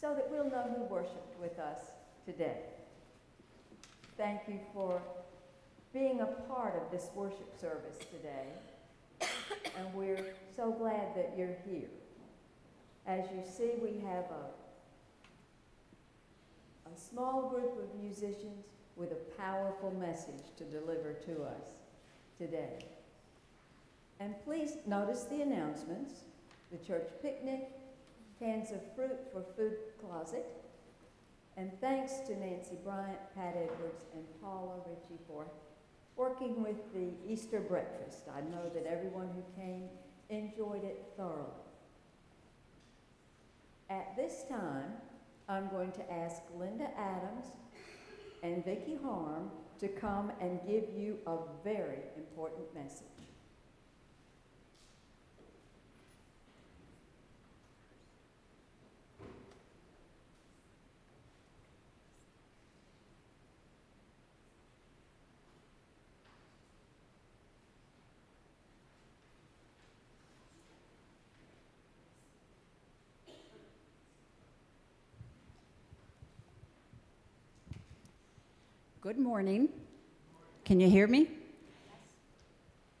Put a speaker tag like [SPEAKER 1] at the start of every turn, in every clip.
[SPEAKER 1] so that we'll know who worshiped with us today. Thank you for being a part of this worship service today, and we're so glad that you're here. As you see, we have a, a small group of musicians with a powerful message to deliver to us today. And please notice the announcements the church picnic, cans of fruit for food closet, and thanks to Nancy Bryant, Pat Edwards, and Paula Ritchie for working with the Easter breakfast. I know that everyone who came enjoyed it thoroughly. At this time, I'm going to ask Linda Adams and Vicki Harm to come and give you a very important message.
[SPEAKER 2] Good morning. Can you hear me?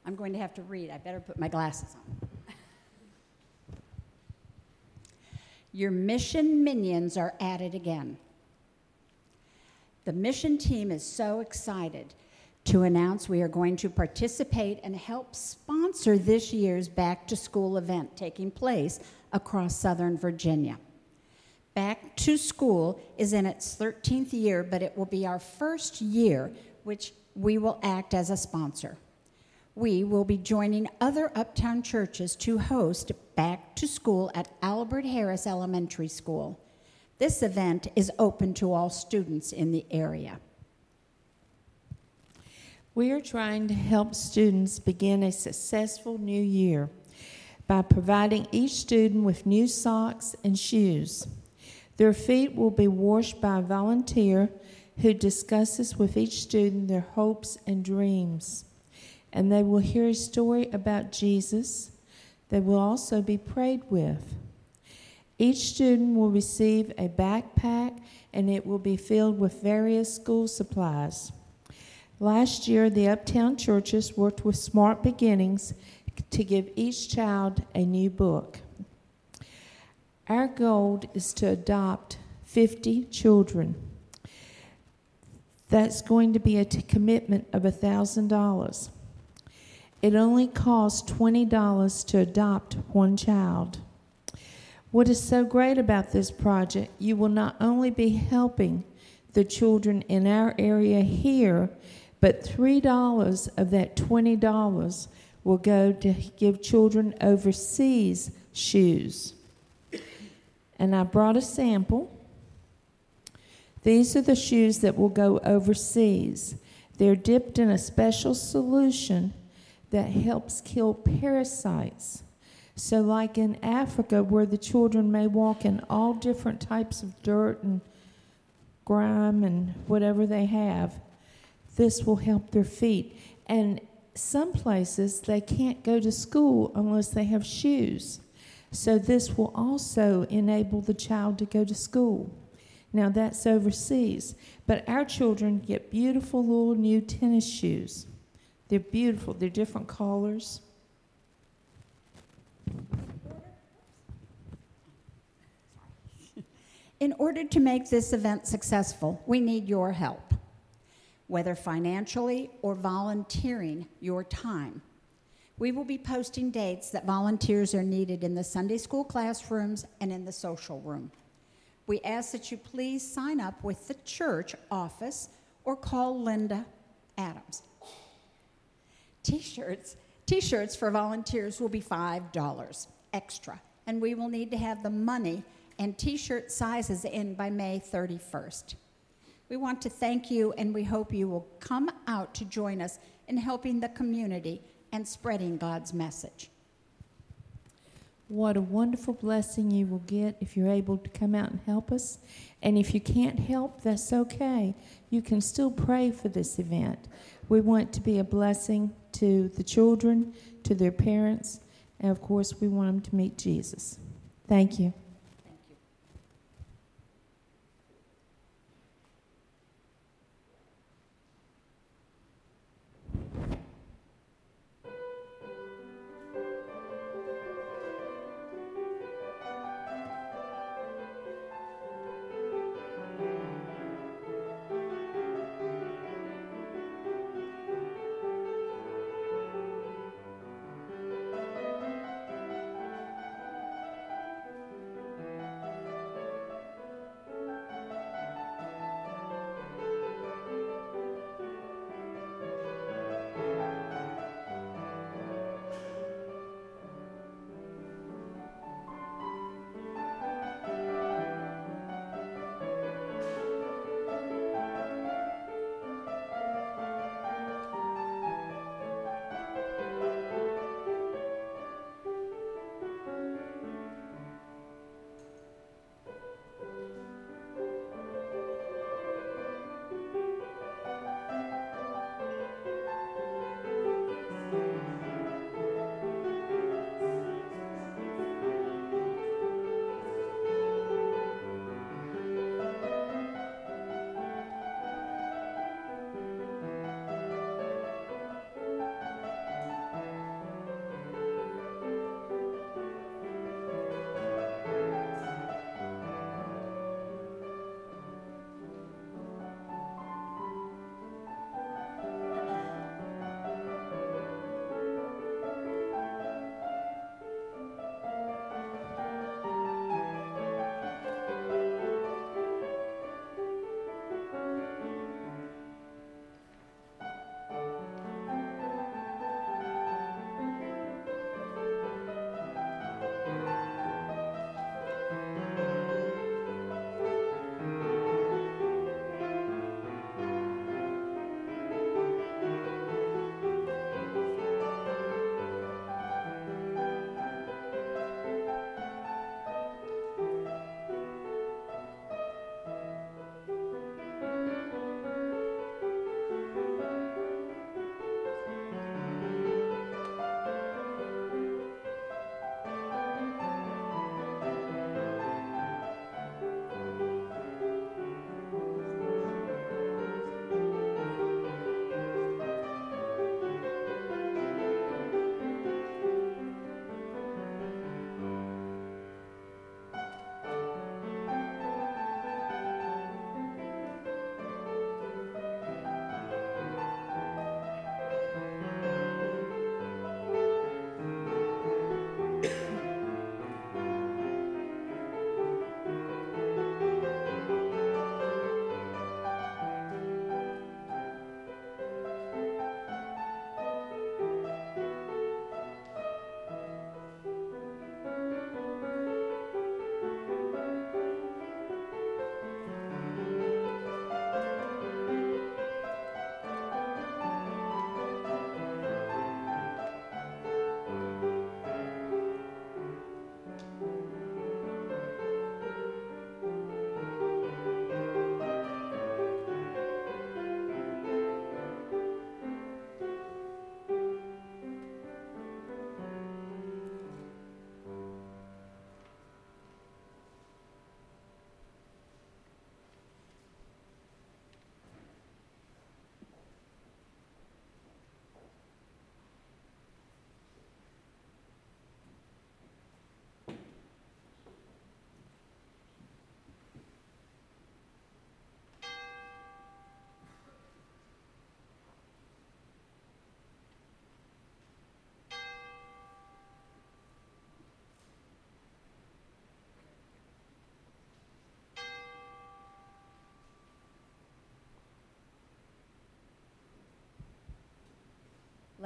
[SPEAKER 2] I'm going to have to read. I better put my glasses on. Your mission minions are at it again. The mission team is so excited to announce we are going to participate and help sponsor this year's back to school event taking place across Southern Virginia. Back to School is in its 13th year, but it will be our first year which we will act as a sponsor. We will be joining other uptown churches to host Back to School at Albert Harris Elementary School. This event is open to all students in the area.
[SPEAKER 3] We are trying to help students begin a successful new year by providing each student with new socks and shoes. Their feet will be washed by a volunteer who discusses with each student their hopes and dreams. And they will hear a story about Jesus. They will also be prayed with. Each student will receive a backpack and it will be filled with various school supplies. Last year, the Uptown churches worked with Smart Beginnings to give each child a new book. Our goal is to adopt 50 children. That's going to be a t- commitment of $1,000. It only costs $20 to adopt one child. What is so great about this project, you will not only be helping the children in our area here, but $3 of that $20 will go to give children overseas shoes and I brought a sample. These are the shoes that will go overseas. They're dipped in a special solution that helps kill parasites. So, like in Africa, where the children may walk in all different types of dirt and grime and whatever they have, this will help their feet. And some places they can't go to school unless they have shoes. So, this will also enable the child to go to school. Now, that's overseas, but our children get beautiful little new tennis shoes. They're beautiful, they're different colors.
[SPEAKER 2] In order to make this event successful, we need your help, whether financially or volunteering your time. We will be posting dates that volunteers are needed in the Sunday school classrooms and in the social room. We ask that you please sign up with the church office or call Linda Adams. T-shirts, T-shirts for volunteers will be $5 extra, and we will need to have the money and T-shirt sizes in by May 31st. We want to thank you and we hope you will come out to join us in helping the community and spreading God's message.
[SPEAKER 3] What a wonderful blessing you will get if you're able to come out and help us. And if you can't help, that's okay. You can still pray for this event. We want to be a blessing to the children, to their parents, and of course, we want them to meet Jesus. Thank you.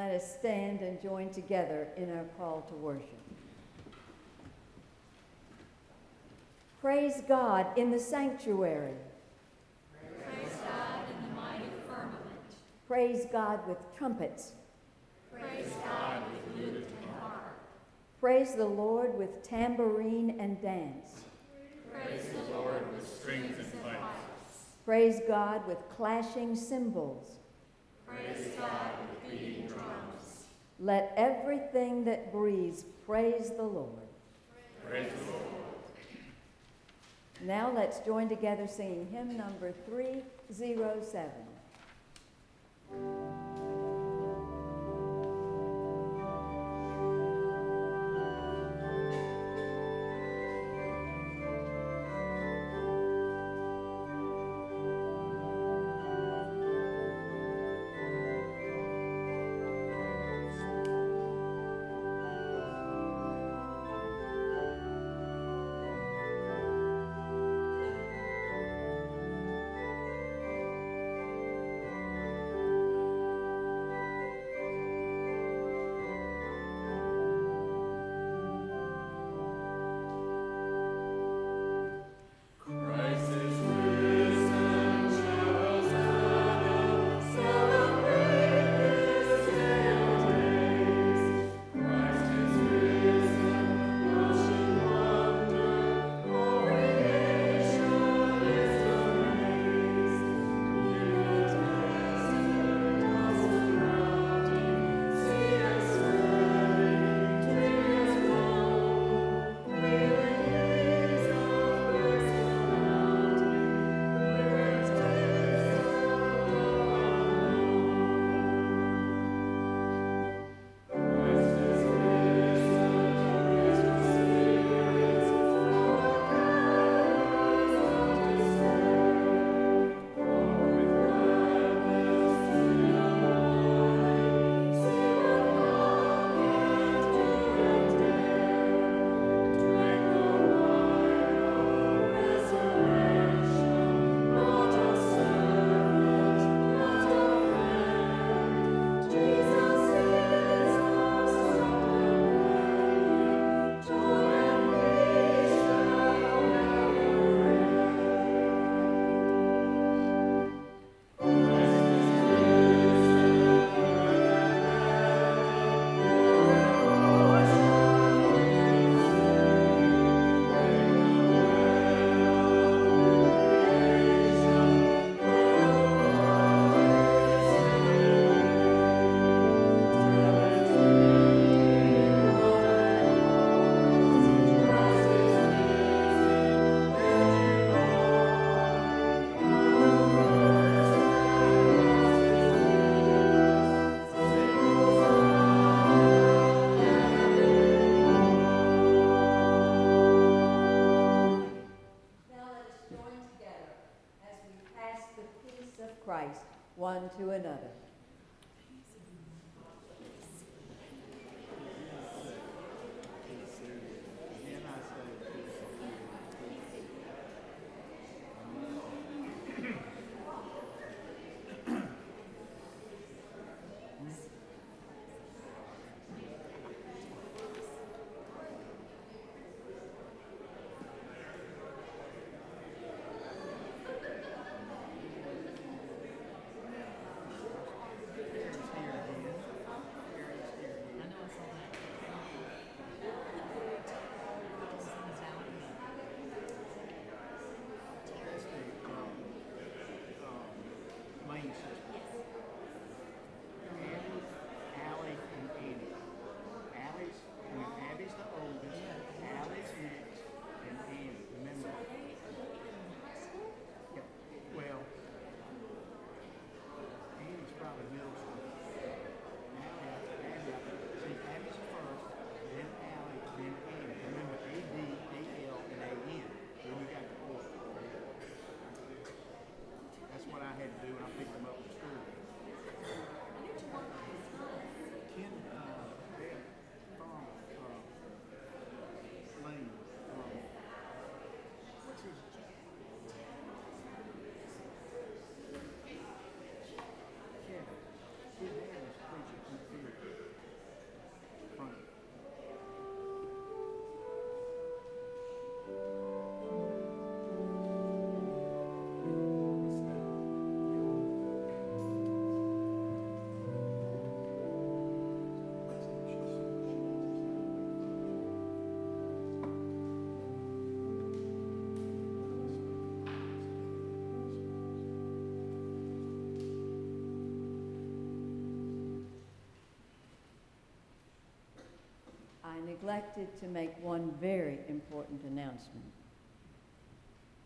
[SPEAKER 1] Let us stand and join together in our call to worship. Praise God in the sanctuary.
[SPEAKER 4] Praise God in the mighty firmament.
[SPEAKER 1] Praise God with trumpets.
[SPEAKER 4] Praise God with lute and harp.
[SPEAKER 1] Praise the Lord with tambourine and dance.
[SPEAKER 4] Praise the Lord with strings and pipes.
[SPEAKER 1] Praise God with clashing cymbals.
[SPEAKER 4] Praise God with beating drums.
[SPEAKER 1] Let everything that breathes praise the Lord.
[SPEAKER 4] Praise the Lord.
[SPEAKER 1] Now let's join together singing hymn number 307. One to another. Neglected to make one very important announcement.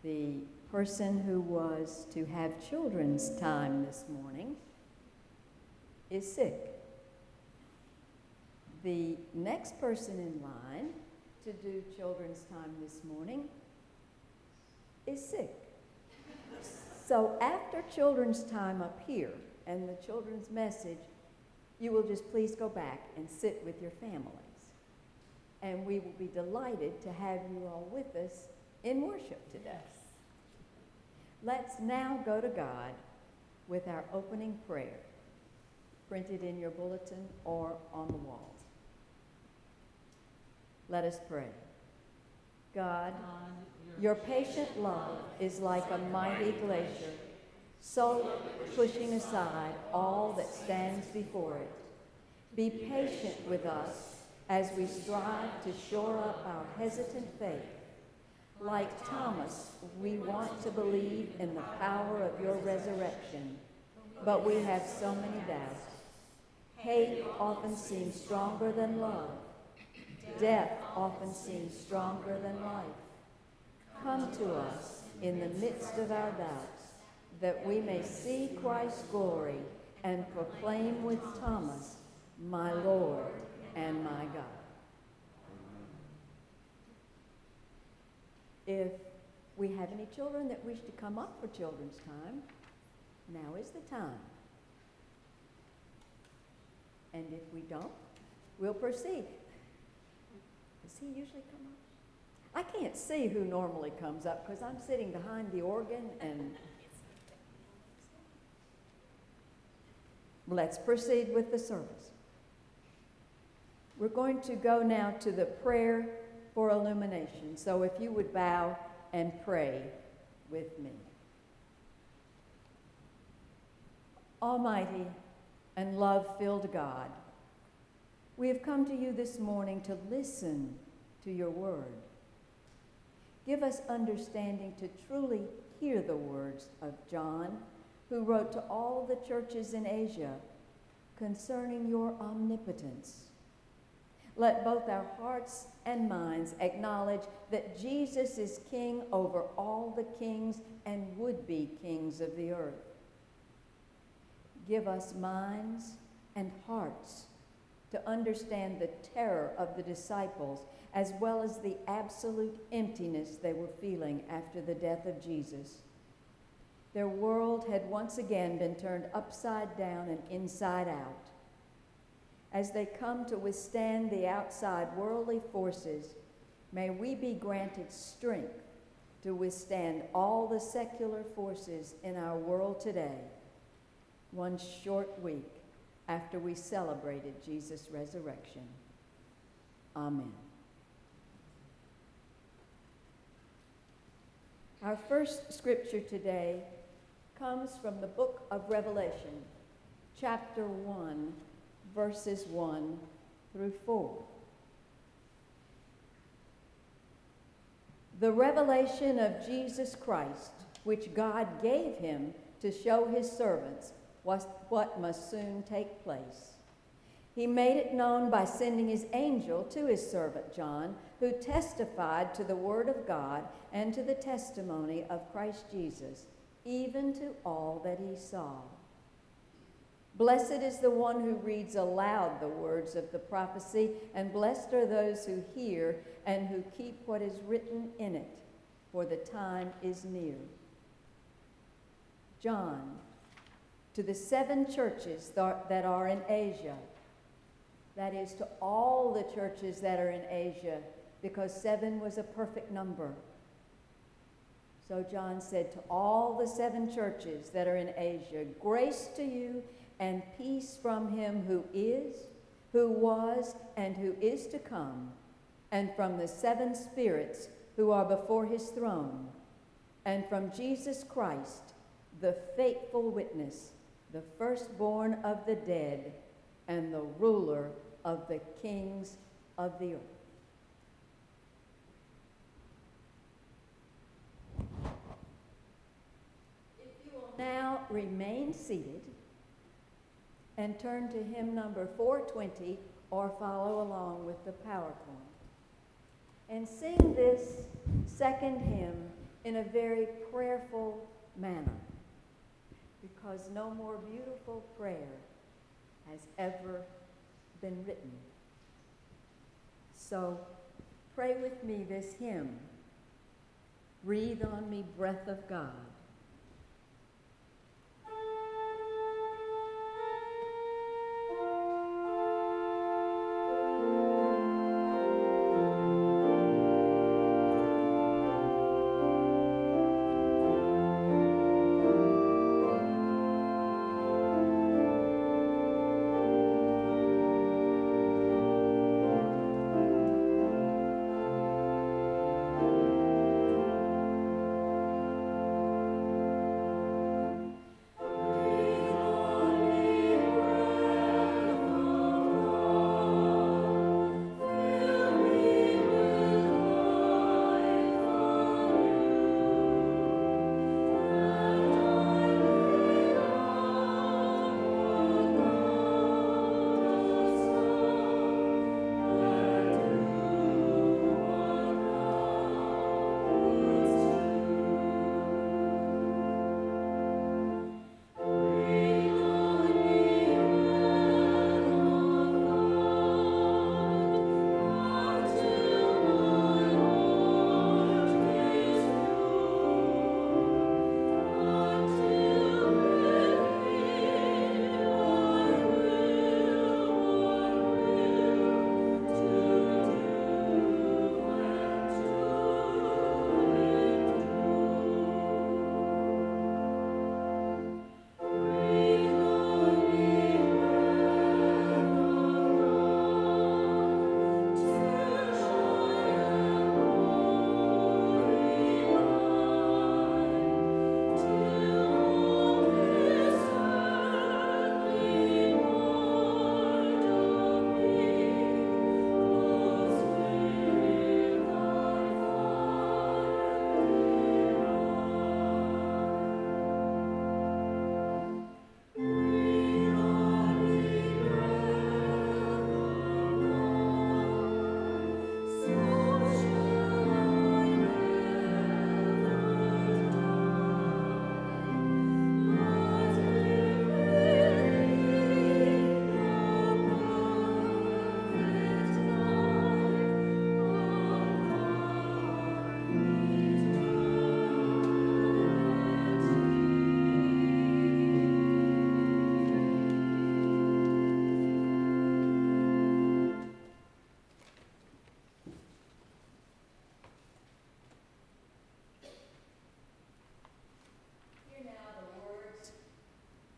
[SPEAKER 1] The person who was to have children's time this morning is sick. The next person in line to do children's time this morning is sick. So after children's time up here and the children's message, you will just please go back and sit with your families. And we will be delighted to have you all with us in worship today. Let's now go to God with our opening prayer, printed in your bulletin or on the walls. Let us pray. God, your patient love is like a mighty glacier, so pushing aside all that stands before it. Be patient with us as we strive to shore up our hesitant faith. Like Thomas, we want to believe in the power of your resurrection, but we have so many doubts. Hate often seems stronger than love. Death often seems stronger than life. Come to us in the midst of our doubts, that we may see Christ's glory and proclaim with Thomas, my Lord and my God. If we have any children that wish to come up for children's time, now is the time. And if we don't, we'll proceed. Does he usually come up? I can't see who normally comes up because I'm sitting behind the organ and. Let's proceed with the service. We're going to go now to the prayer for illumination. So if you would bow and pray with me. Almighty and love filled God, we have come to you this morning to listen to your word. Give us understanding to truly hear the words of John, who wrote to all the churches in Asia concerning your omnipotence. Let both our hearts and minds acknowledge that Jesus is king over all the kings and would be kings of the earth. Give us minds and hearts to understand the terror of the disciples as well as the absolute emptiness they were feeling after the death of Jesus. Their world had once again been turned upside down and inside out as they come to withstand the outside worldly forces, may we be granted strength to withstand all the secular forces in our world today, one short week after we celebrated Jesus' resurrection. Amen. Our first scripture today comes from the book of Revelation, chapter 1 verses 1 through 4. The revelation of Jesus Christ, which God gave him to show his servants was what must soon take place. He made it known by sending his angel to his servant John, who testified to the word of God and to the testimony of Christ Jesus, even to all that he saw. Blessed is the one who reads aloud the words of the prophecy, and blessed are those who hear and who keep what is written in it, for the time is near. John, to the seven churches that are in Asia, that is, to all the churches that are in Asia, because seven was a perfect number. So John said to all the seven churches that are in Asia, Grace to you and peace from him who is, who was, and who is to come, and from the seven spirits who are before his throne, and from Jesus Christ, the faithful witness, the firstborn of the dead, and the ruler of the kings of the earth. If you will now remain seated, and turn to hymn number 420 or follow along with the PowerPoint. And sing this second hymn in a very prayerful manner because no more beautiful prayer has ever been written. So pray with me this hymn Breathe on me, breath of God.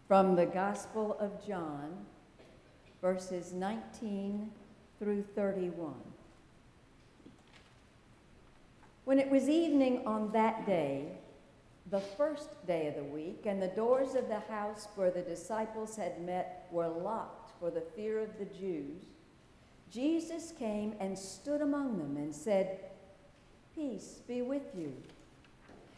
[SPEAKER 1] From the Gospel of John, verses 19 through 31. When it was evening on that day, the first day of the week, and the doors of the house where the disciples had met were locked for the fear of the Jews, Jesus came and stood among them and said, Peace be with you.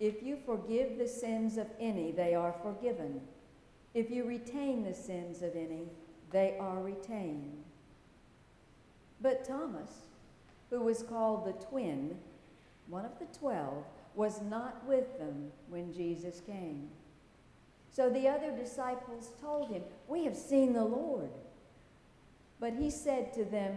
[SPEAKER 1] If you forgive the sins of any, they are forgiven. If you retain the sins of any, they are retained. But Thomas, who was called the twin, one of the twelve, was not with them when Jesus came. So the other disciples told him, We have seen the Lord. But he said to them,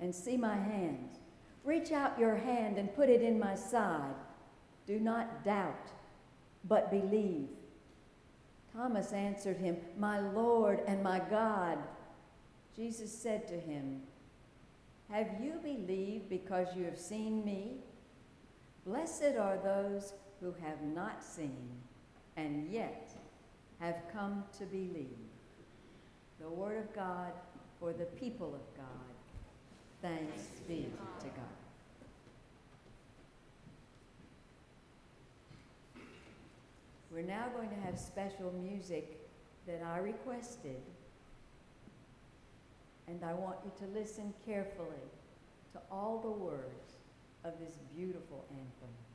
[SPEAKER 5] and see my hands. Reach out your hand and put it in my side. Do not doubt, but believe. Thomas answered him, My Lord and my God. Jesus said to him, Have you believed because you have seen me? Blessed are those who have not seen and yet have come to believe. The Word of God for the people of God. Thanks be to God. We're now going to have special music that I requested, and I want you to listen carefully to all the words of this beautiful anthem.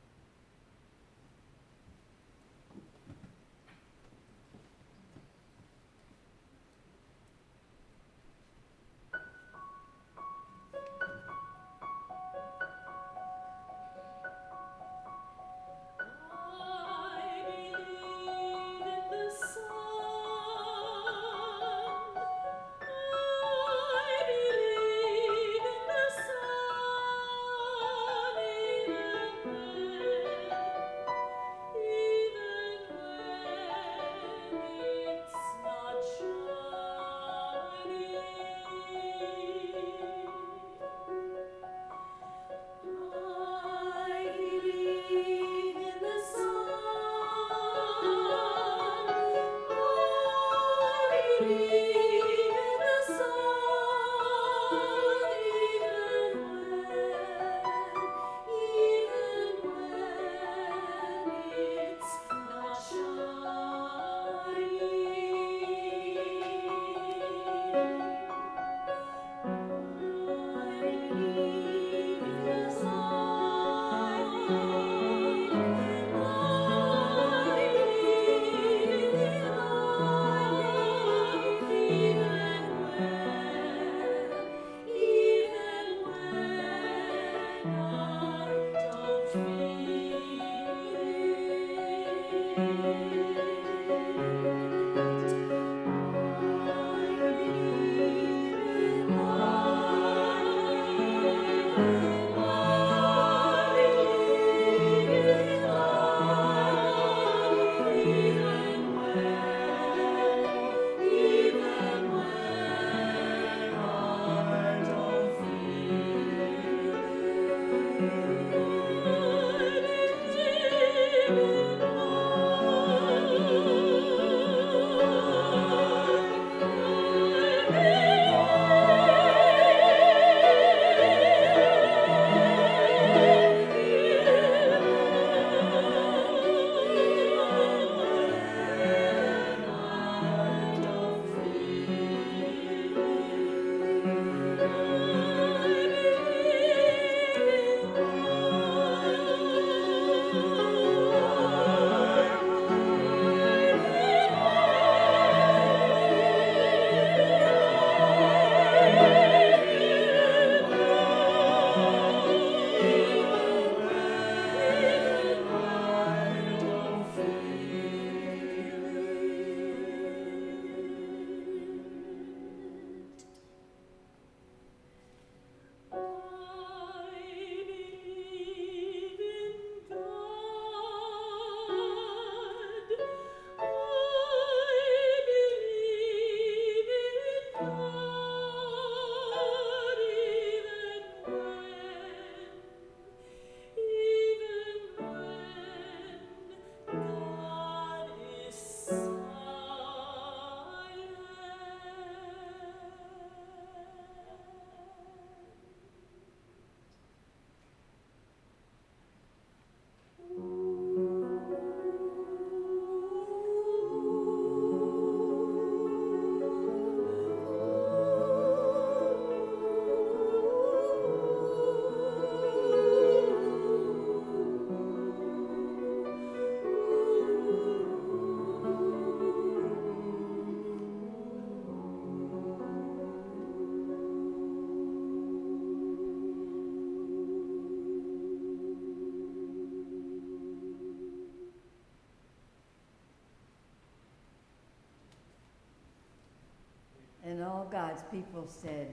[SPEAKER 5] God's people said,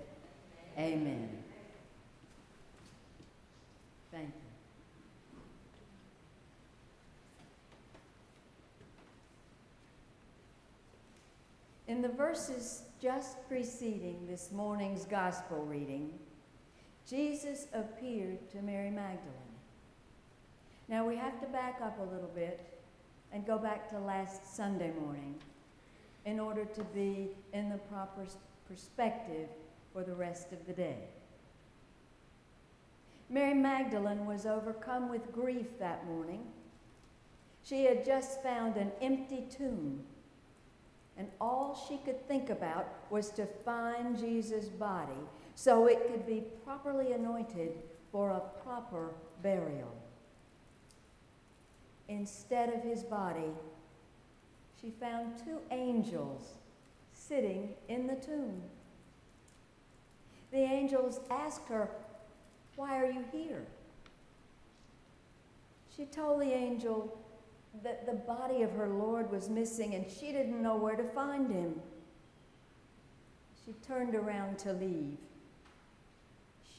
[SPEAKER 5] Amen.
[SPEAKER 1] Thank you. In the verses just preceding this morning's gospel reading, Jesus appeared to Mary Magdalene. Now we have to back up a little bit and go back to last Sunday morning in order to be in the proper perspective for the rest of the day. Mary Magdalene was overcome with grief that morning. She had just found an empty tomb, and all she could think about was to find Jesus' body so it could be properly anointed for a proper burial. Instead of his body, she found two angels sitting in the tomb. The angels asked her, Why are you here? She told the angel that the body of her Lord was missing and she didn't know where to find him. She turned around to leave.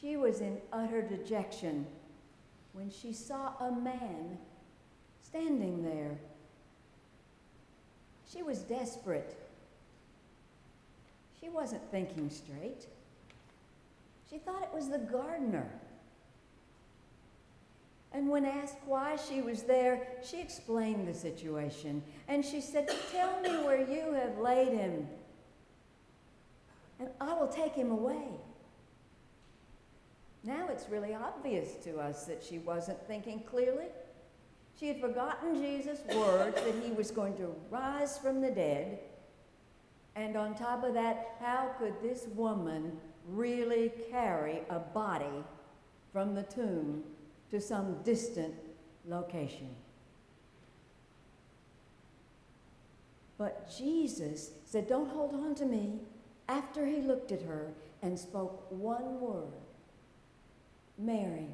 [SPEAKER 1] She was in utter dejection when she saw a man standing there. She was desperate. She wasn't thinking straight. She thought it was the gardener. And when asked why she was there, she explained the situation. And she said, Tell me where you have laid him, and I will take him away. Now it's really obvious to us that she wasn't thinking clearly. She had forgotten Jesus' words that he was going to rise from the dead. And on top of that, how could this woman really carry a body from the tomb to some distant location? But Jesus said, Don't hold on to me. After he looked at her and spoke one word Mary.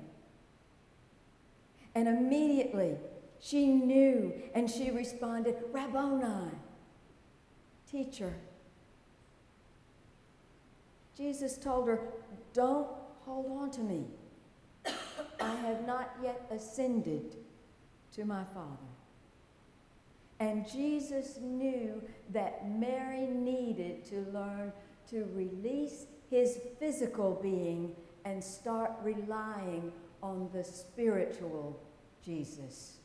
[SPEAKER 1] And immediately she knew and she responded, Rabboni, teacher. Jesus told her, Don't hold on to me. I have not yet ascended to my Father. And Jesus knew that Mary needed to learn to release his physical being and start relying on the spiritual Jesus.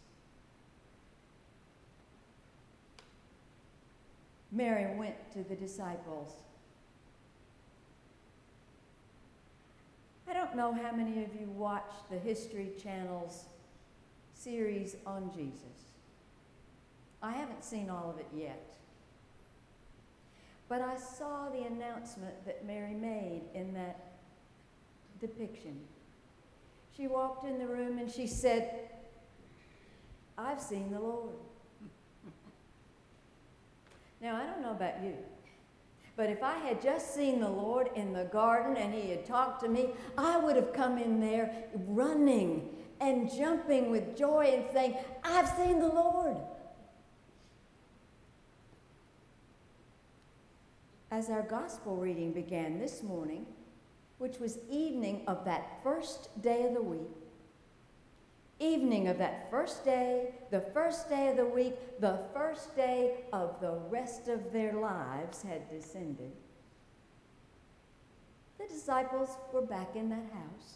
[SPEAKER 1] Mary went to the disciples. I don't know how many of you watch the History Channel's series on Jesus. I haven't seen all of it yet. But I saw the announcement that Mary made in that depiction. She walked in the room and she said, I've seen the Lord. now, I don't know about you, but if I had just seen the Lord in the garden and he had talked to me, I would have come in there running and jumping with joy and saying, I've seen the Lord. As our gospel reading began this morning, which was evening of that first day of the week, evening of that first day, the first day of the week, the first day of the rest of their lives had descended. The disciples were back in that house.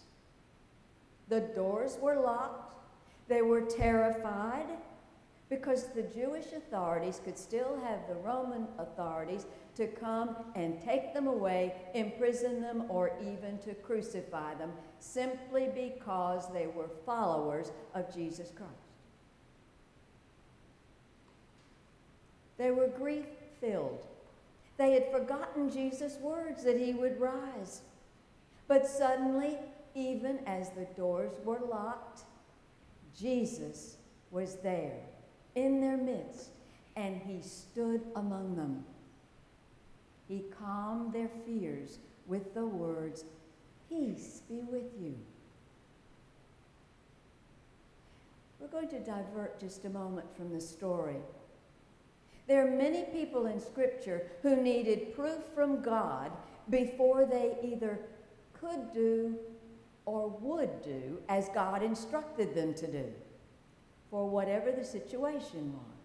[SPEAKER 1] The doors were locked. They were terrified because the Jewish authorities could still have the Roman authorities to come and take them away, imprison them, or even to crucify them, simply because they were followers of Jesus Christ. They were grief filled. They had forgotten Jesus' words that he would rise. But suddenly, even as the doors were locked, Jesus was there in their midst, and he stood among them. He calmed their fears with the words, Peace be with you. We're going to divert just a moment from the story. There are many people in Scripture who needed proof from God before they either could do or would do as God instructed them to do for whatever the situation was.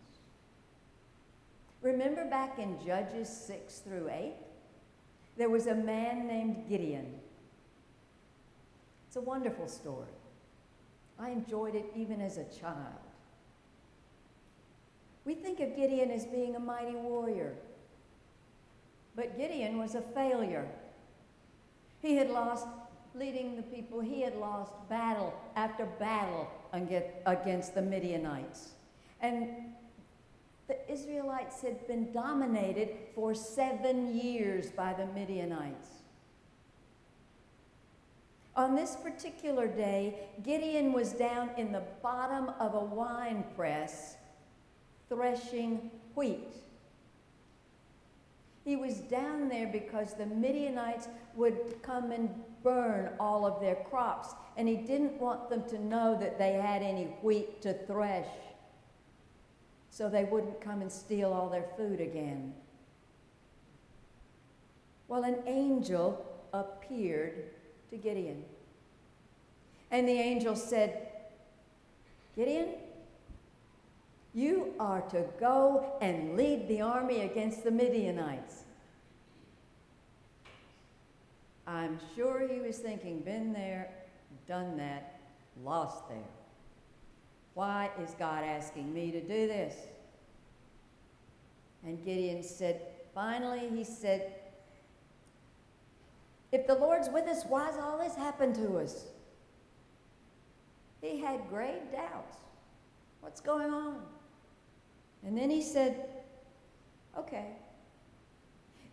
[SPEAKER 1] Remember back in Judges 6 through 8? There was a man named Gideon. It's a wonderful story. I enjoyed it even as a child. We think of Gideon as being a mighty warrior, but Gideon was a failure. He had lost, leading the people, he had lost battle after battle against the Midianites. And the Israelites had been dominated for seven years by the Midianites. On this particular day, Gideon was down in the bottom of a wine press threshing wheat. He was down there because the Midianites would come and burn all of their crops, and he didn't want them to know that they had any wheat to thresh so they wouldn't come and steal all their food again. Well, an angel appeared to Gideon. And the angel said, Gideon, you are to go and lead the army against the Midianites. I'm sure he was thinking, been there, done that, lost there. Why is God asking me to do this? And Gideon said, finally, he said, If the Lord's with us, why's all this happened to us? He had grave doubts. What's going on? And then he said, Okay,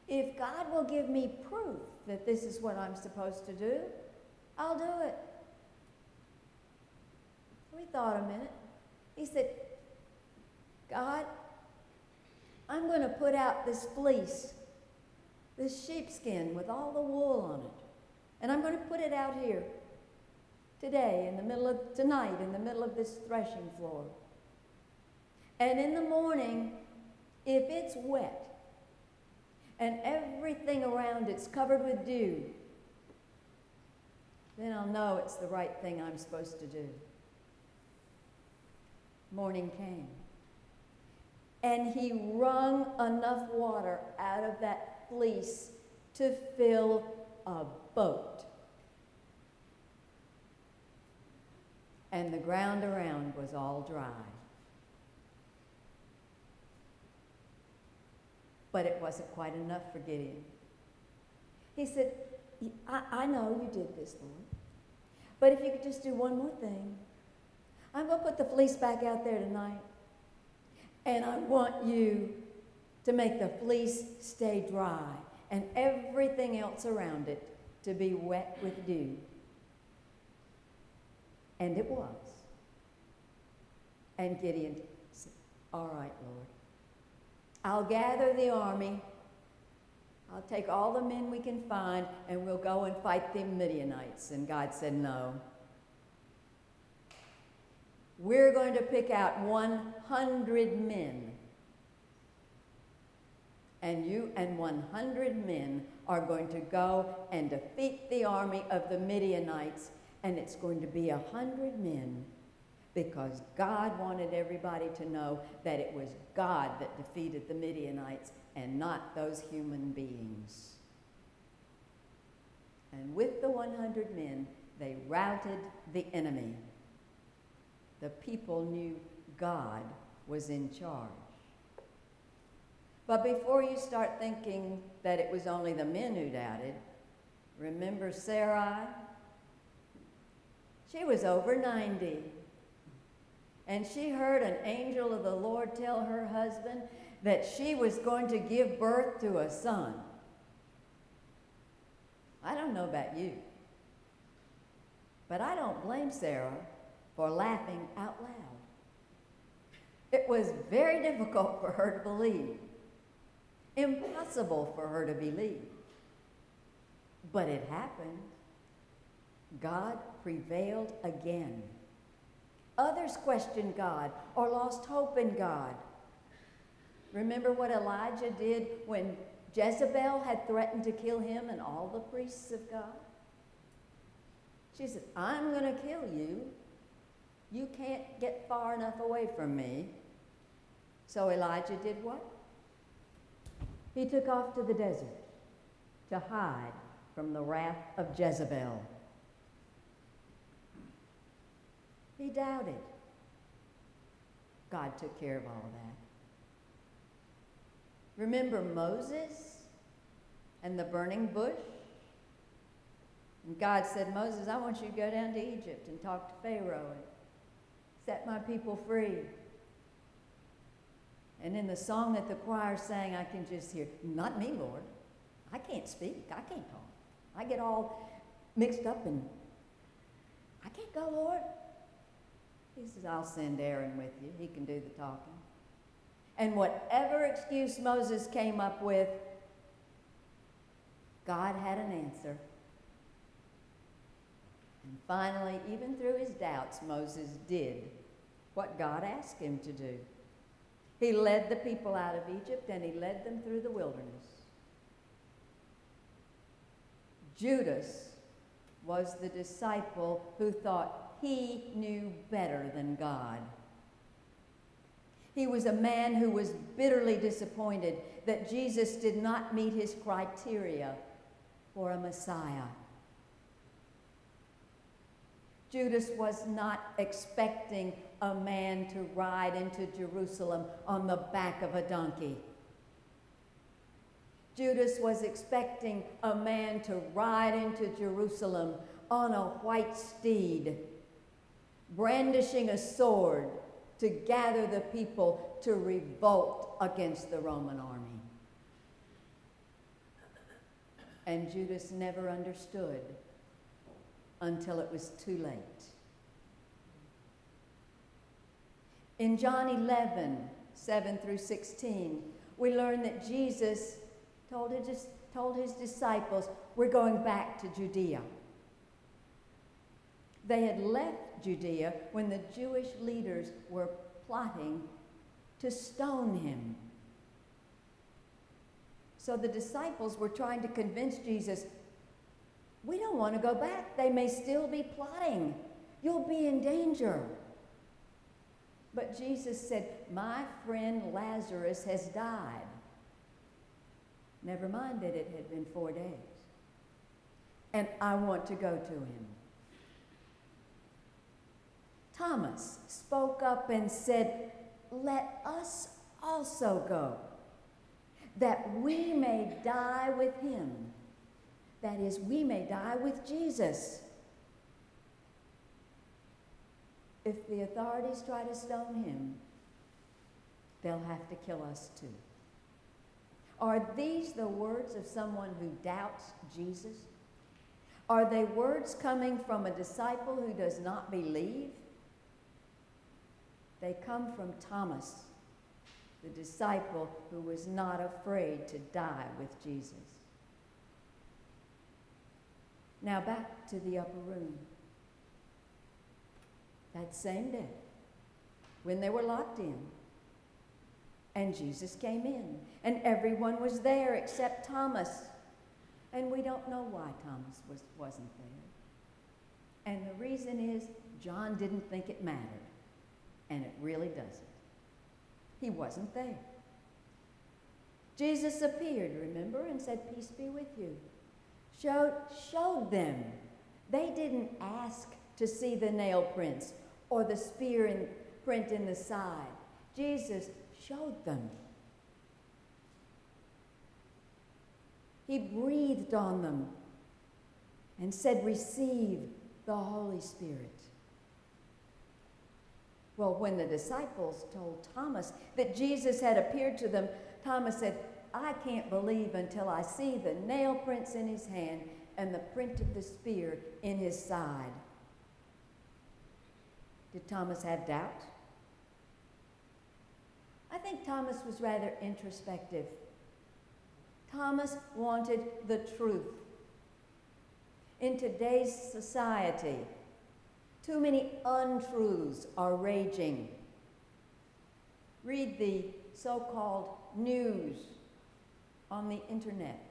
[SPEAKER 1] if God will give me proof that this is what I'm supposed to do, I'll do it. We thought a minute. He said, God, I'm going to put out this fleece, this sheepskin with all the wool on it, and I'm going to put it out here today, in the middle of tonight, in the middle of this threshing floor. And in the morning, if it's wet and everything around it's covered with dew, then I'll know it's the right thing I'm supposed to do. Morning came. And he wrung enough water out of that fleece to fill a boat. And the ground around was all dry. But it wasn't quite enough for Gideon. He said, I, I know you did this, Lord. But if you could just do one more thing, I'm going to put the fleece back out there tonight. And I want you to make the fleece stay dry and everything else around it to be wet with dew. And it was. And Gideon said, All right, Lord. I'll gather the army. I'll take all the men we can find and we'll go and fight the Midianites. And God said, No. We're going to pick out 100 men. And you and 100 men are going to go and defeat the army of the Midianites. And it's going to be 100 men because God wanted everybody to know that it was God that defeated the Midianites and not those human beings. And with the 100 men, they routed the enemy the people knew God was in charge. But before you start thinking that it was only the men who doubted, remember Sarai? She was over 90. And she heard an angel of the Lord tell her husband that she was going to give birth to a son. I don't know about you, but I don't blame Sarah for laughing out loud. It was very difficult for her to believe, impossible for her to believe. But it happened. God prevailed again. Others questioned God or lost hope in God. Remember what Elijah did when Jezebel had threatened to kill him and all the priests of God? She said, I'm going to kill you. You can't get far enough away from me. So Elijah did what? He took off to the desert to hide from the wrath of Jezebel. He doubted. God took care of all of that. Remember Moses and the burning bush? And God said, Moses, I want you to go down to Egypt and talk to Pharaoh and set my people free. And in the song that the choir sang, I can just hear, Not me, Lord. I can't speak. I can't talk. I get all mixed up and I can't go, Lord. He says, I'll send Aaron with you. He can do the talking. And whatever excuse Moses came up with, God had an answer. And finally, even through his doubts, Moses did what God asked him to do. He led the people out of Egypt and he led them through the wilderness. Judas was the disciple who thought he knew better than God. He was a man who was bitterly disappointed that Jesus did not meet his criteria for a Messiah. Judas was not expecting a man to ride into Jerusalem on the back of a donkey. Judas was expecting a man to ride into Jerusalem on a white steed, brandishing a sword to gather the people to revolt against the Roman army. And Judas never understood until it was too late. In John 11, 7 through 16, we learn that Jesus told his, told his disciples, We're going back to Judea. They had left Judea when the Jewish leaders were plotting to stone him. So the disciples were trying to convince Jesus, we don't want to go back. They may still be plotting. You'll be in danger. But Jesus said, My friend Lazarus has died. Never mind that it had been four days. And I want to go to him. Thomas spoke up and said, Let us also go, that we may die with him. That is, we may die with Jesus. If the authorities try to stone him, they'll have to kill us too. Are these the words of someone who doubts Jesus? Are they words coming from a disciple who does not believe? They come from Thomas, the disciple who was not afraid to die with Jesus. Now back to the upper room. That same day, when they were locked in, and Jesus came in, and everyone was there except Thomas. And we don't know why Thomas was, wasn't there. And the reason is John didn't think it mattered. And it really doesn't. He wasn't there. Jesus appeared, remember, and said, Peace be with you. Showed, showed them. They didn't ask to see the nail prints or the spear in, print in the side. Jesus showed them. He breathed on them and said, Receive the Holy Spirit. Well, when the disciples told Thomas that Jesus had appeared to them, Thomas said, I can't believe until I see the nail prints in his hand and the print of the spear in his side. Did Thomas have doubt? I think Thomas was rather introspective. Thomas wanted the truth. In today's society, too many untruths are raging. Read the so called news on the internet.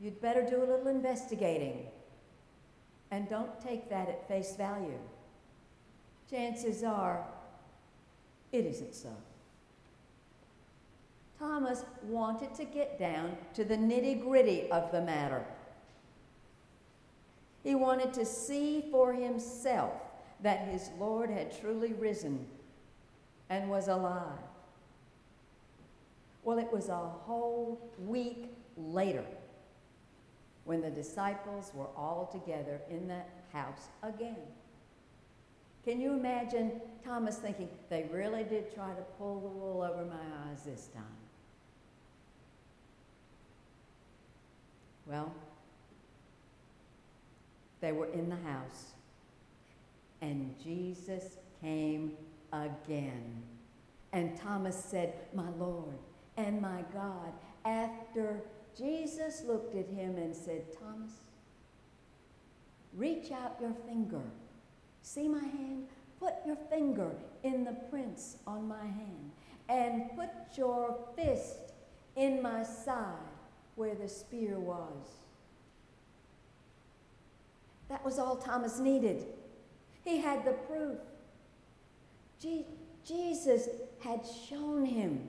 [SPEAKER 1] you'd better do a little investigating. And don't take that at face value. Chances are it isn't so. Thomas wanted to get down to the nitty gritty of the matter. He wanted to see for himself that his Lord had truly risen and was alive. Well, it was a whole week later when the disciples were all together in that house again. Can you imagine Thomas thinking, they really did try to pull the wool over my eyes this time? Well, they were in the house, and Jesus came again. And Thomas said, My Lord and my God. After Jesus looked at him and said, Thomas, reach out your finger. See my hand? Put your finger in the prints on my hand and put your fist in my side where the spear was. That was all Thomas needed. He had the proof. Je- Jesus had shown him.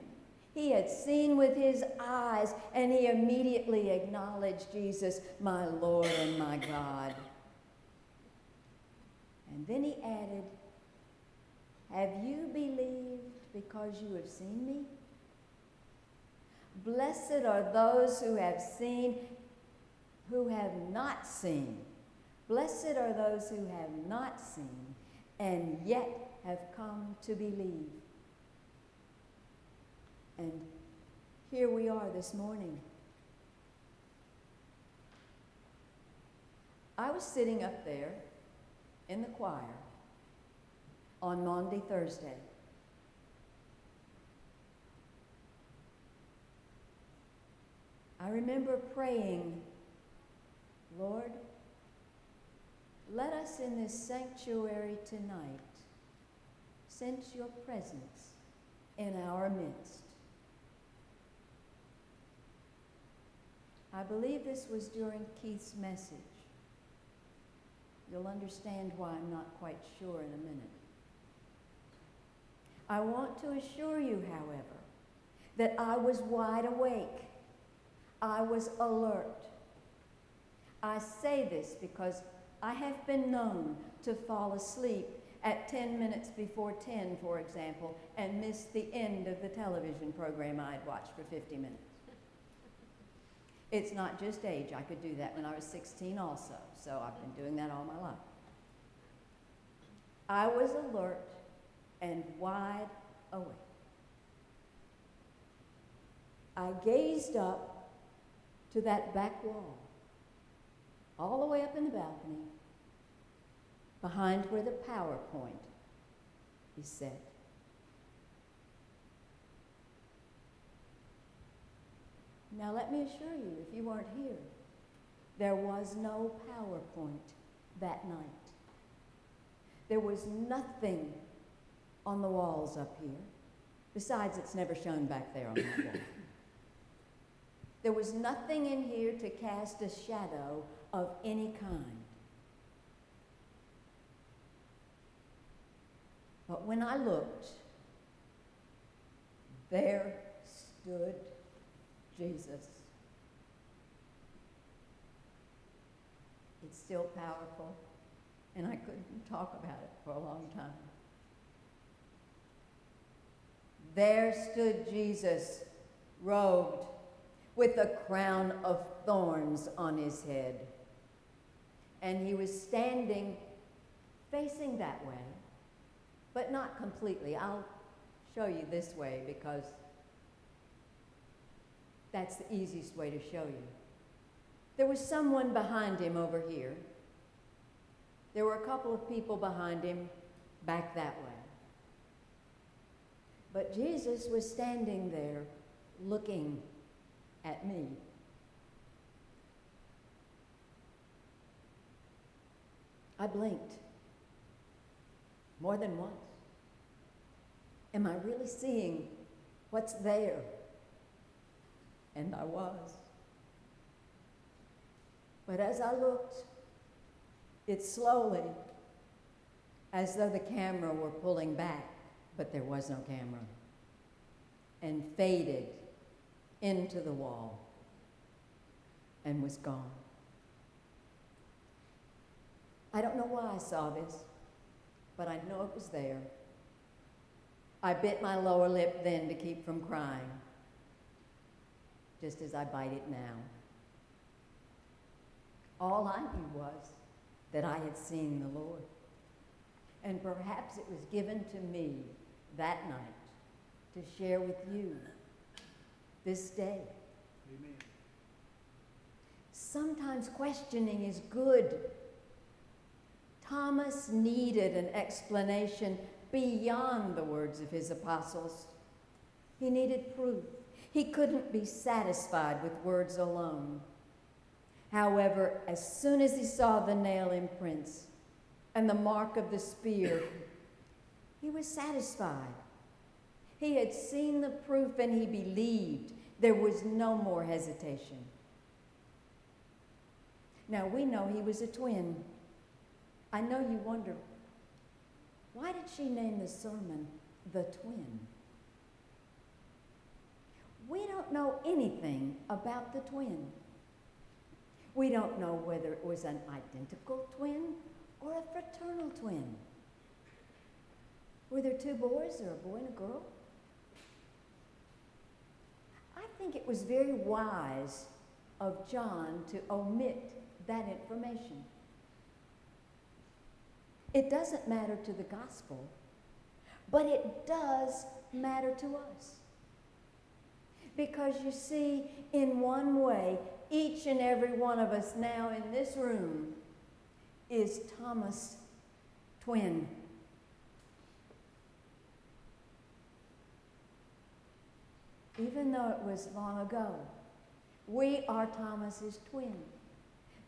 [SPEAKER 1] He had seen with his eyes, and he immediately acknowledged Jesus, my Lord and my God. And then he added, Have you believed because you have seen me? Blessed are those who have seen, who have not seen. Blessed are those who have not seen and yet have come to believe. And here we are this morning. I was sitting up there in the choir on Maundy Thursday. I remember praying, Lord, let us in this sanctuary tonight sense your presence in our midst. I believe this was during Keith's message. You'll understand why I'm not quite sure in a minute. I want to assure you, however, that I was wide awake. I was alert. I say this because I have been known to fall asleep at 10 minutes before 10, for example, and miss the end of the television program I had watched for 50 minutes. It's not just age. I could do that when I was 16 also, so I've been doing that all my life. I was alert and wide awake. I gazed up to that back wall, all the way up in the balcony, behind where the PowerPoint is set. Now, let me assure you, if you weren't here, there was no PowerPoint that night. There was nothing on the walls up here. Besides, it's never shown back there on that wall. There was nothing in here to cast a shadow of any kind. But when I looked, there stood Jesus. It's still powerful, and I couldn't talk about it for a long time. There stood Jesus, robed with a crown of thorns on his head. And he was standing facing that way, but not completely. I'll show you this way because that's the easiest way to show you. There was someone behind him over here. There were a couple of people behind him back that way. But Jesus was standing there looking at me. I blinked more than once. Am I really seeing what's there? And I was. But as I looked, it slowly, as though the camera were pulling back, but there was no camera, and faded into the wall and was gone. I don't know why I saw this, but I know it was there. I bit my lower lip then to keep from crying, just as I bite it now. All I knew was that I had seen the Lord. And perhaps it was given to me that night to share with you this day.
[SPEAKER 6] Amen.
[SPEAKER 1] Sometimes questioning is good. Thomas needed an explanation beyond the words of his apostles. He needed proof. He couldn't be satisfied with words alone. However, as soon as he saw the nail imprints and the mark of the spear, he was satisfied. He had seen the proof and he believed. There was no more hesitation. Now, we know he was a twin. I know you wonder why did she name the sermon The Twin? We don't know anything about the twin. We don't know whether it was an identical twin or a fraternal twin. Were there two boys or a boy and a girl? I think it was very wise of John to omit that information. It doesn't matter to the gospel, but it does matter to us. Because you see, in one way, each and every one of us now in this room is Thomas' twin. Even though it was long ago, we are Thomas's twin.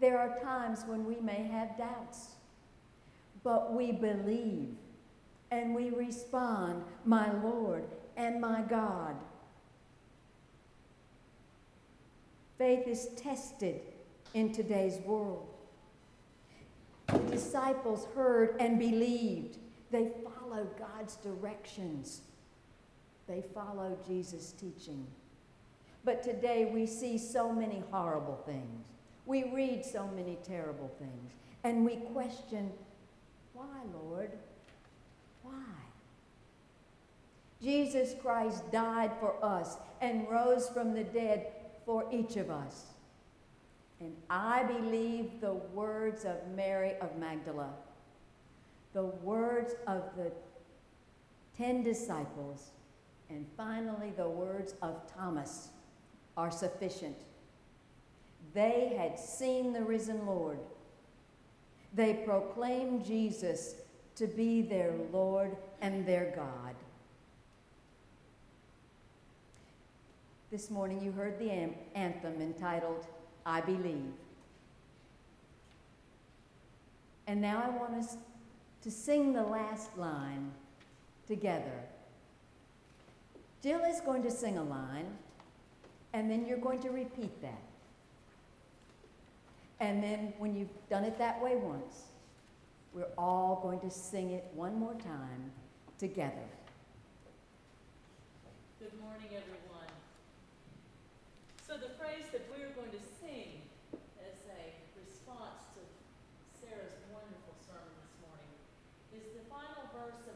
[SPEAKER 1] There are times when we may have doubts, but we believe and we respond, My Lord and my God. Faith is tested in today's world. The disciples heard and believed. They followed God's directions. They followed Jesus' teaching. But today we see so many horrible things. We read so many terrible things. And we question, why, Lord? Why? Jesus Christ died for us and rose from the dead for each of us. And I believe the words of Mary of Magdala, the words of the ten disciples, and finally the words of Thomas are sufficient. They had seen the risen Lord. They proclaim Jesus to be their Lord and their God. This morning you heard the anthem entitled, I Believe. And now I want us to sing the last line together. Jill is going to sing a line, and then you're going to repeat that. And then when you've done it that way once, we're all going to sing it one more time together.
[SPEAKER 5] Good morning, everyone. So the phrase that we're going to sing as a response to Sarah's wonderful sermon this morning is the final verse of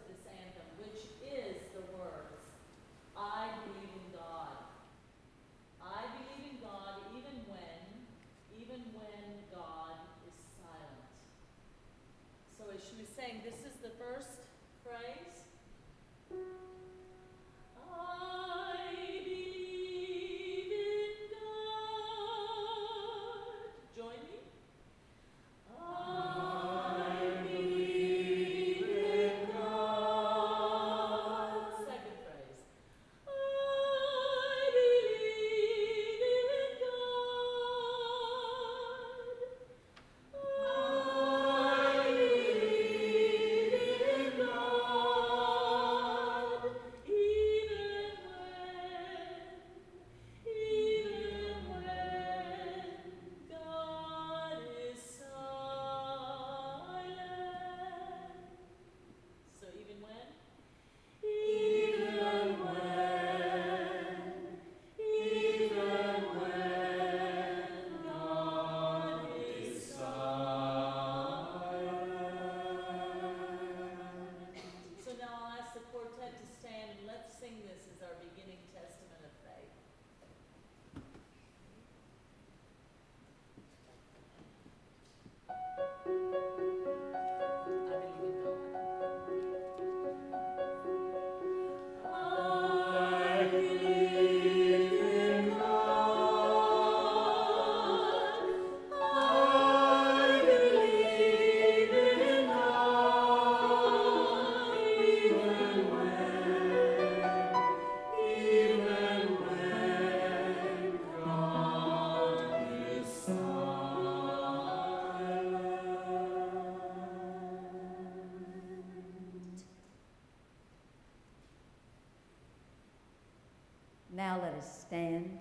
[SPEAKER 1] Now let us stand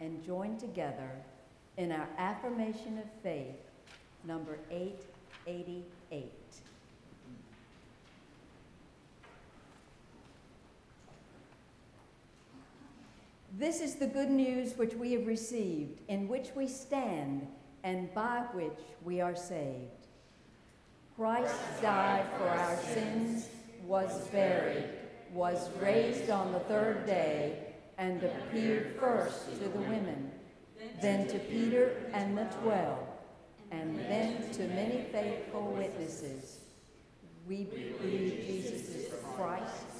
[SPEAKER 1] and join together in our affirmation of faith, number 888. This is the good news which we have received, in which we stand, and by which we are saved. Christ died for our sins, was buried, was raised on the third day, and appeared first to the women, then to Peter and the twelve, and then to many faithful witnesses. We believe Jesus is the Christ,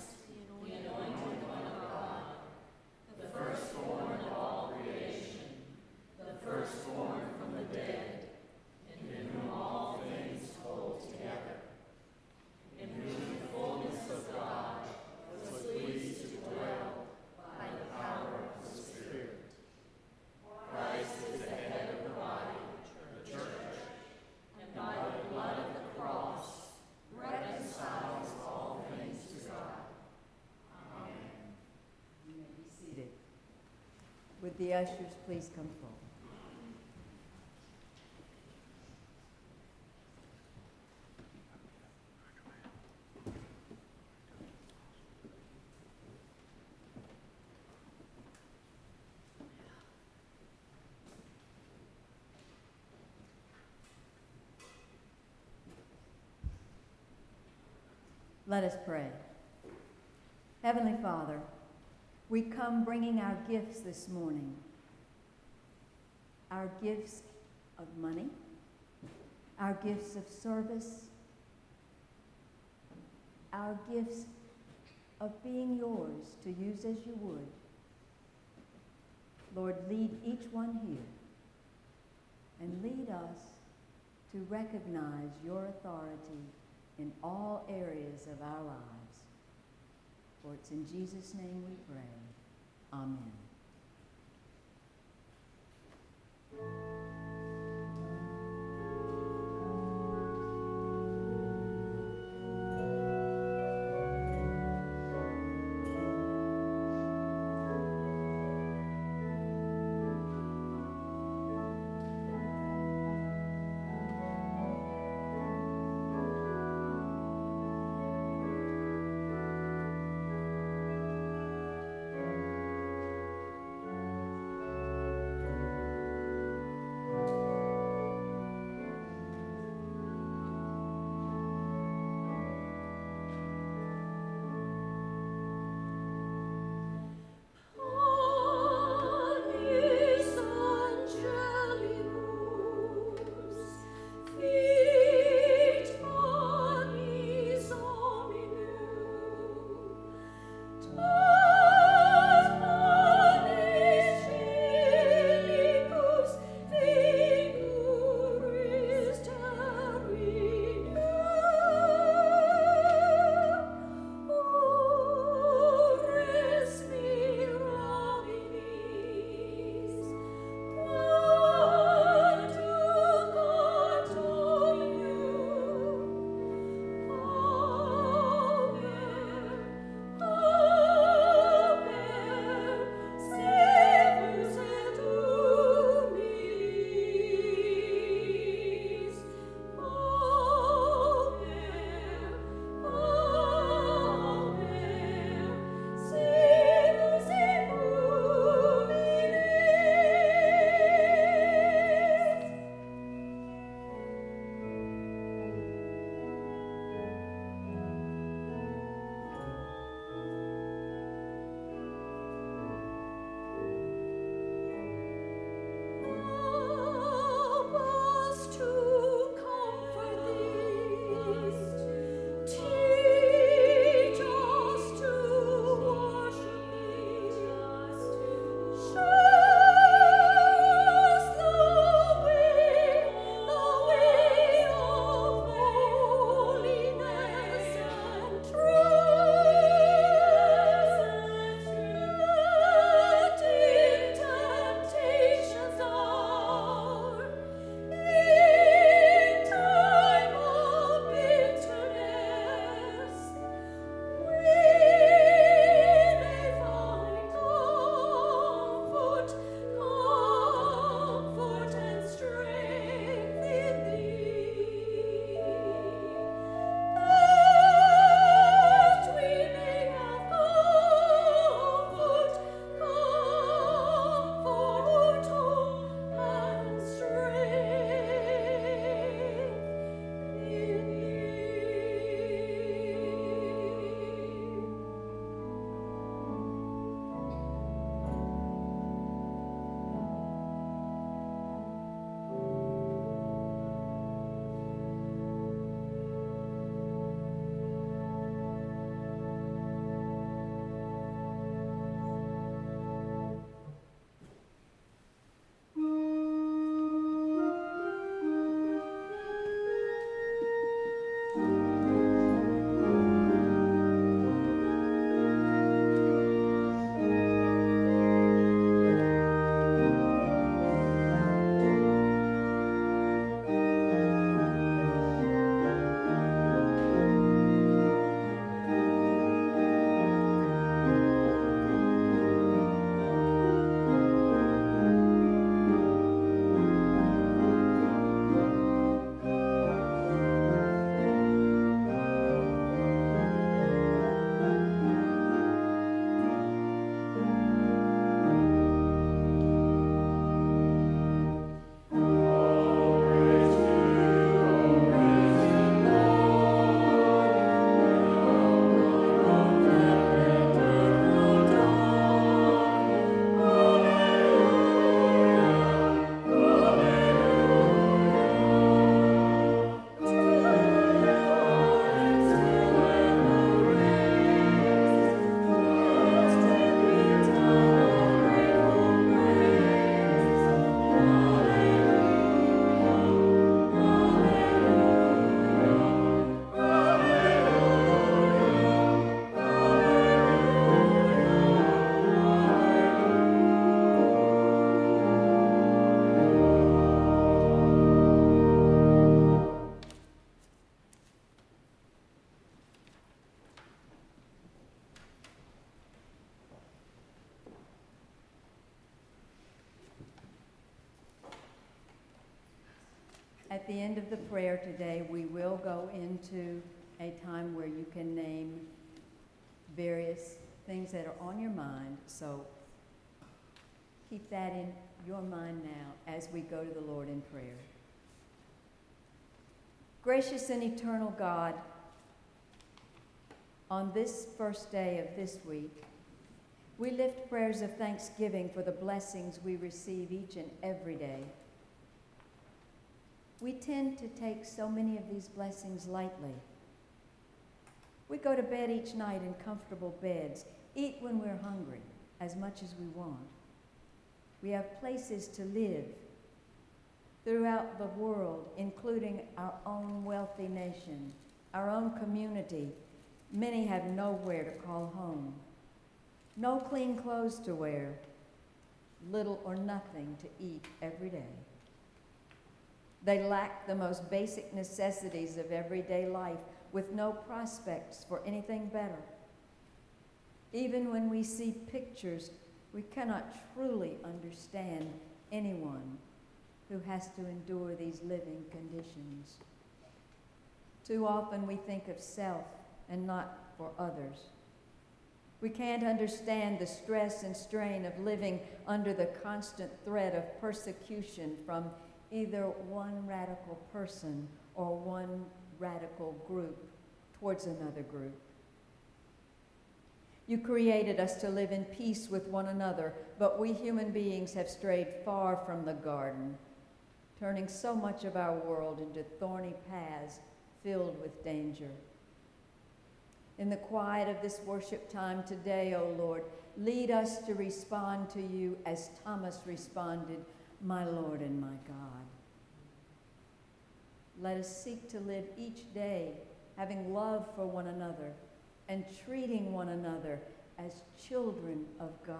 [SPEAKER 1] You may be seated. Would the ushers please come forward? Let us pray. Heavenly Father, we come bringing our gifts this morning. Our gifts of money, our gifts of service, our gifts of being yours to use as you would. Lord, lead each one here and lead us to recognize your authority in all areas of our lives. For it's in Jesus' name we pray. Amen. End of the prayer today, we will go into a time where you can name various things that are on your mind. So keep that in your mind now as we go to the Lord in prayer. Gracious and eternal God, on this first day of this week, we lift prayers of thanksgiving for the blessings we receive each and every day. We tend to take so many of these blessings lightly. We go to bed each night in comfortable beds, eat when we're hungry, as much as we want. We have places to live throughout the world, including our own wealthy nation, our own community. Many have nowhere to call home, no clean clothes to wear, little or nothing to eat every day. They lack the most basic necessities of everyday life with no prospects for anything better. Even when we see pictures, we cannot truly understand anyone who has to endure these living conditions. Too often we think of self and not for others. We can't understand the stress and strain of living under the constant threat of persecution from either one radical person or one radical group towards another group. You created us to live in peace with one another, but we human beings have strayed far from the garden, turning so much of our world into thorny paths filled with danger. In the quiet of this worship time today, O oh Lord, lead us to respond to you as Thomas responded, My Lord and my God. Let us seek to live each day having love for one another and treating one another as children of God.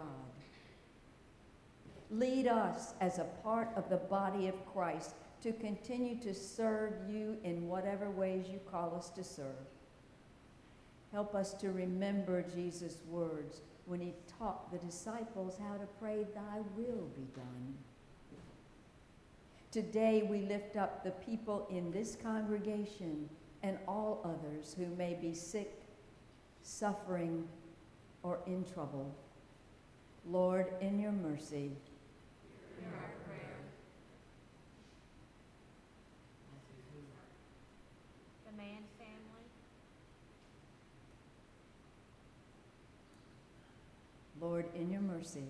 [SPEAKER 1] Lead us as a part of the body of Christ to continue to serve you in whatever ways you call us to serve. Help us to remember Jesus' words when he taught the disciples how to pray, Thy will be done. Today we lift up the people in this congregation and all others who may be sick, suffering, or in trouble. Lord, in your mercy,
[SPEAKER 4] Hear our prayer. The family.
[SPEAKER 1] Lord, in your mercy.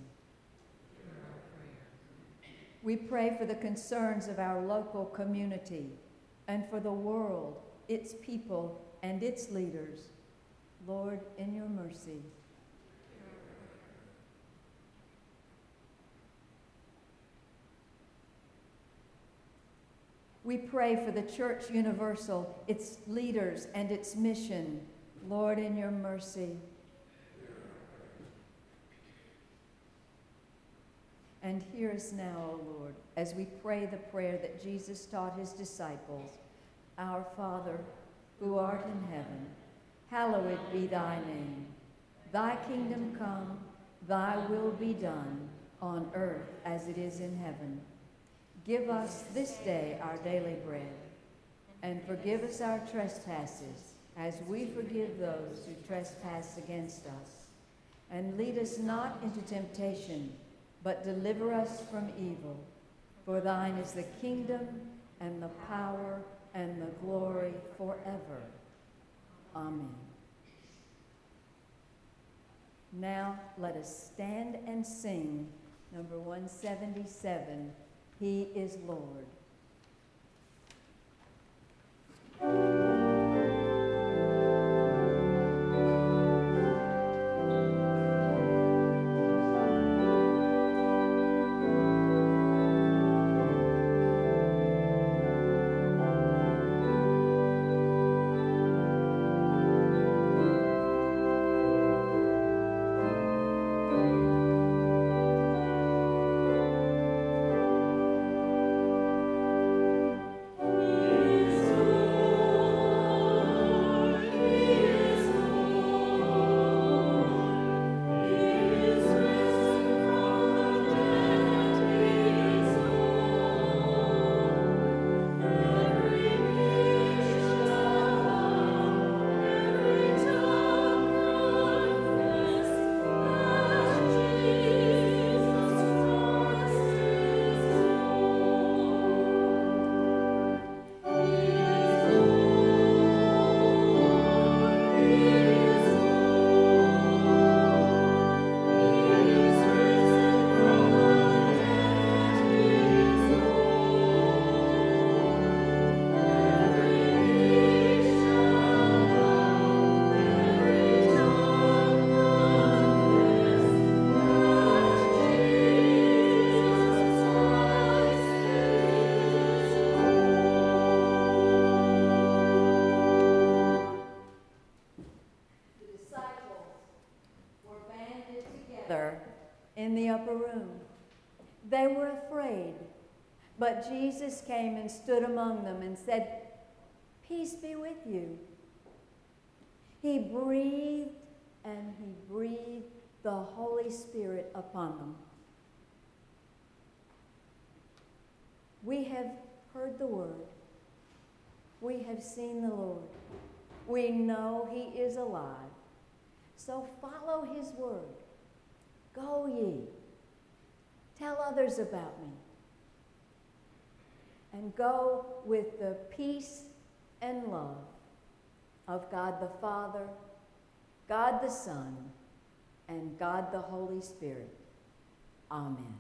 [SPEAKER 1] We pray for the concerns of our local community and for the world, its people, and its leaders. Lord, in your mercy. We pray for the Church Universal, its leaders, and its mission. Lord, in your mercy. And hear us now, O Lord, as we pray the prayer that Jesus taught his disciples Our Father, who art in heaven, hallowed be thy name. Thy kingdom come, thy will be done, on earth as it is in heaven. Give us this day our daily bread, and forgive us our trespasses, as we forgive those who trespass against us. And lead us not into temptation but deliver us from evil. For thine is the kingdom and the power and the glory forever. Amen. Now let us stand and sing number 177 He is Lord. Upper room. They were afraid, but Jesus came and stood among them and said, Peace be with you. He breathed and he breathed the Holy Spirit upon them. We have heard the word. We have seen the Lord. We know he is alive. So follow his word. Go ye. Tell others about me. And go with the peace and love of God the Father, God the Son, and God the Holy Spirit. Amen.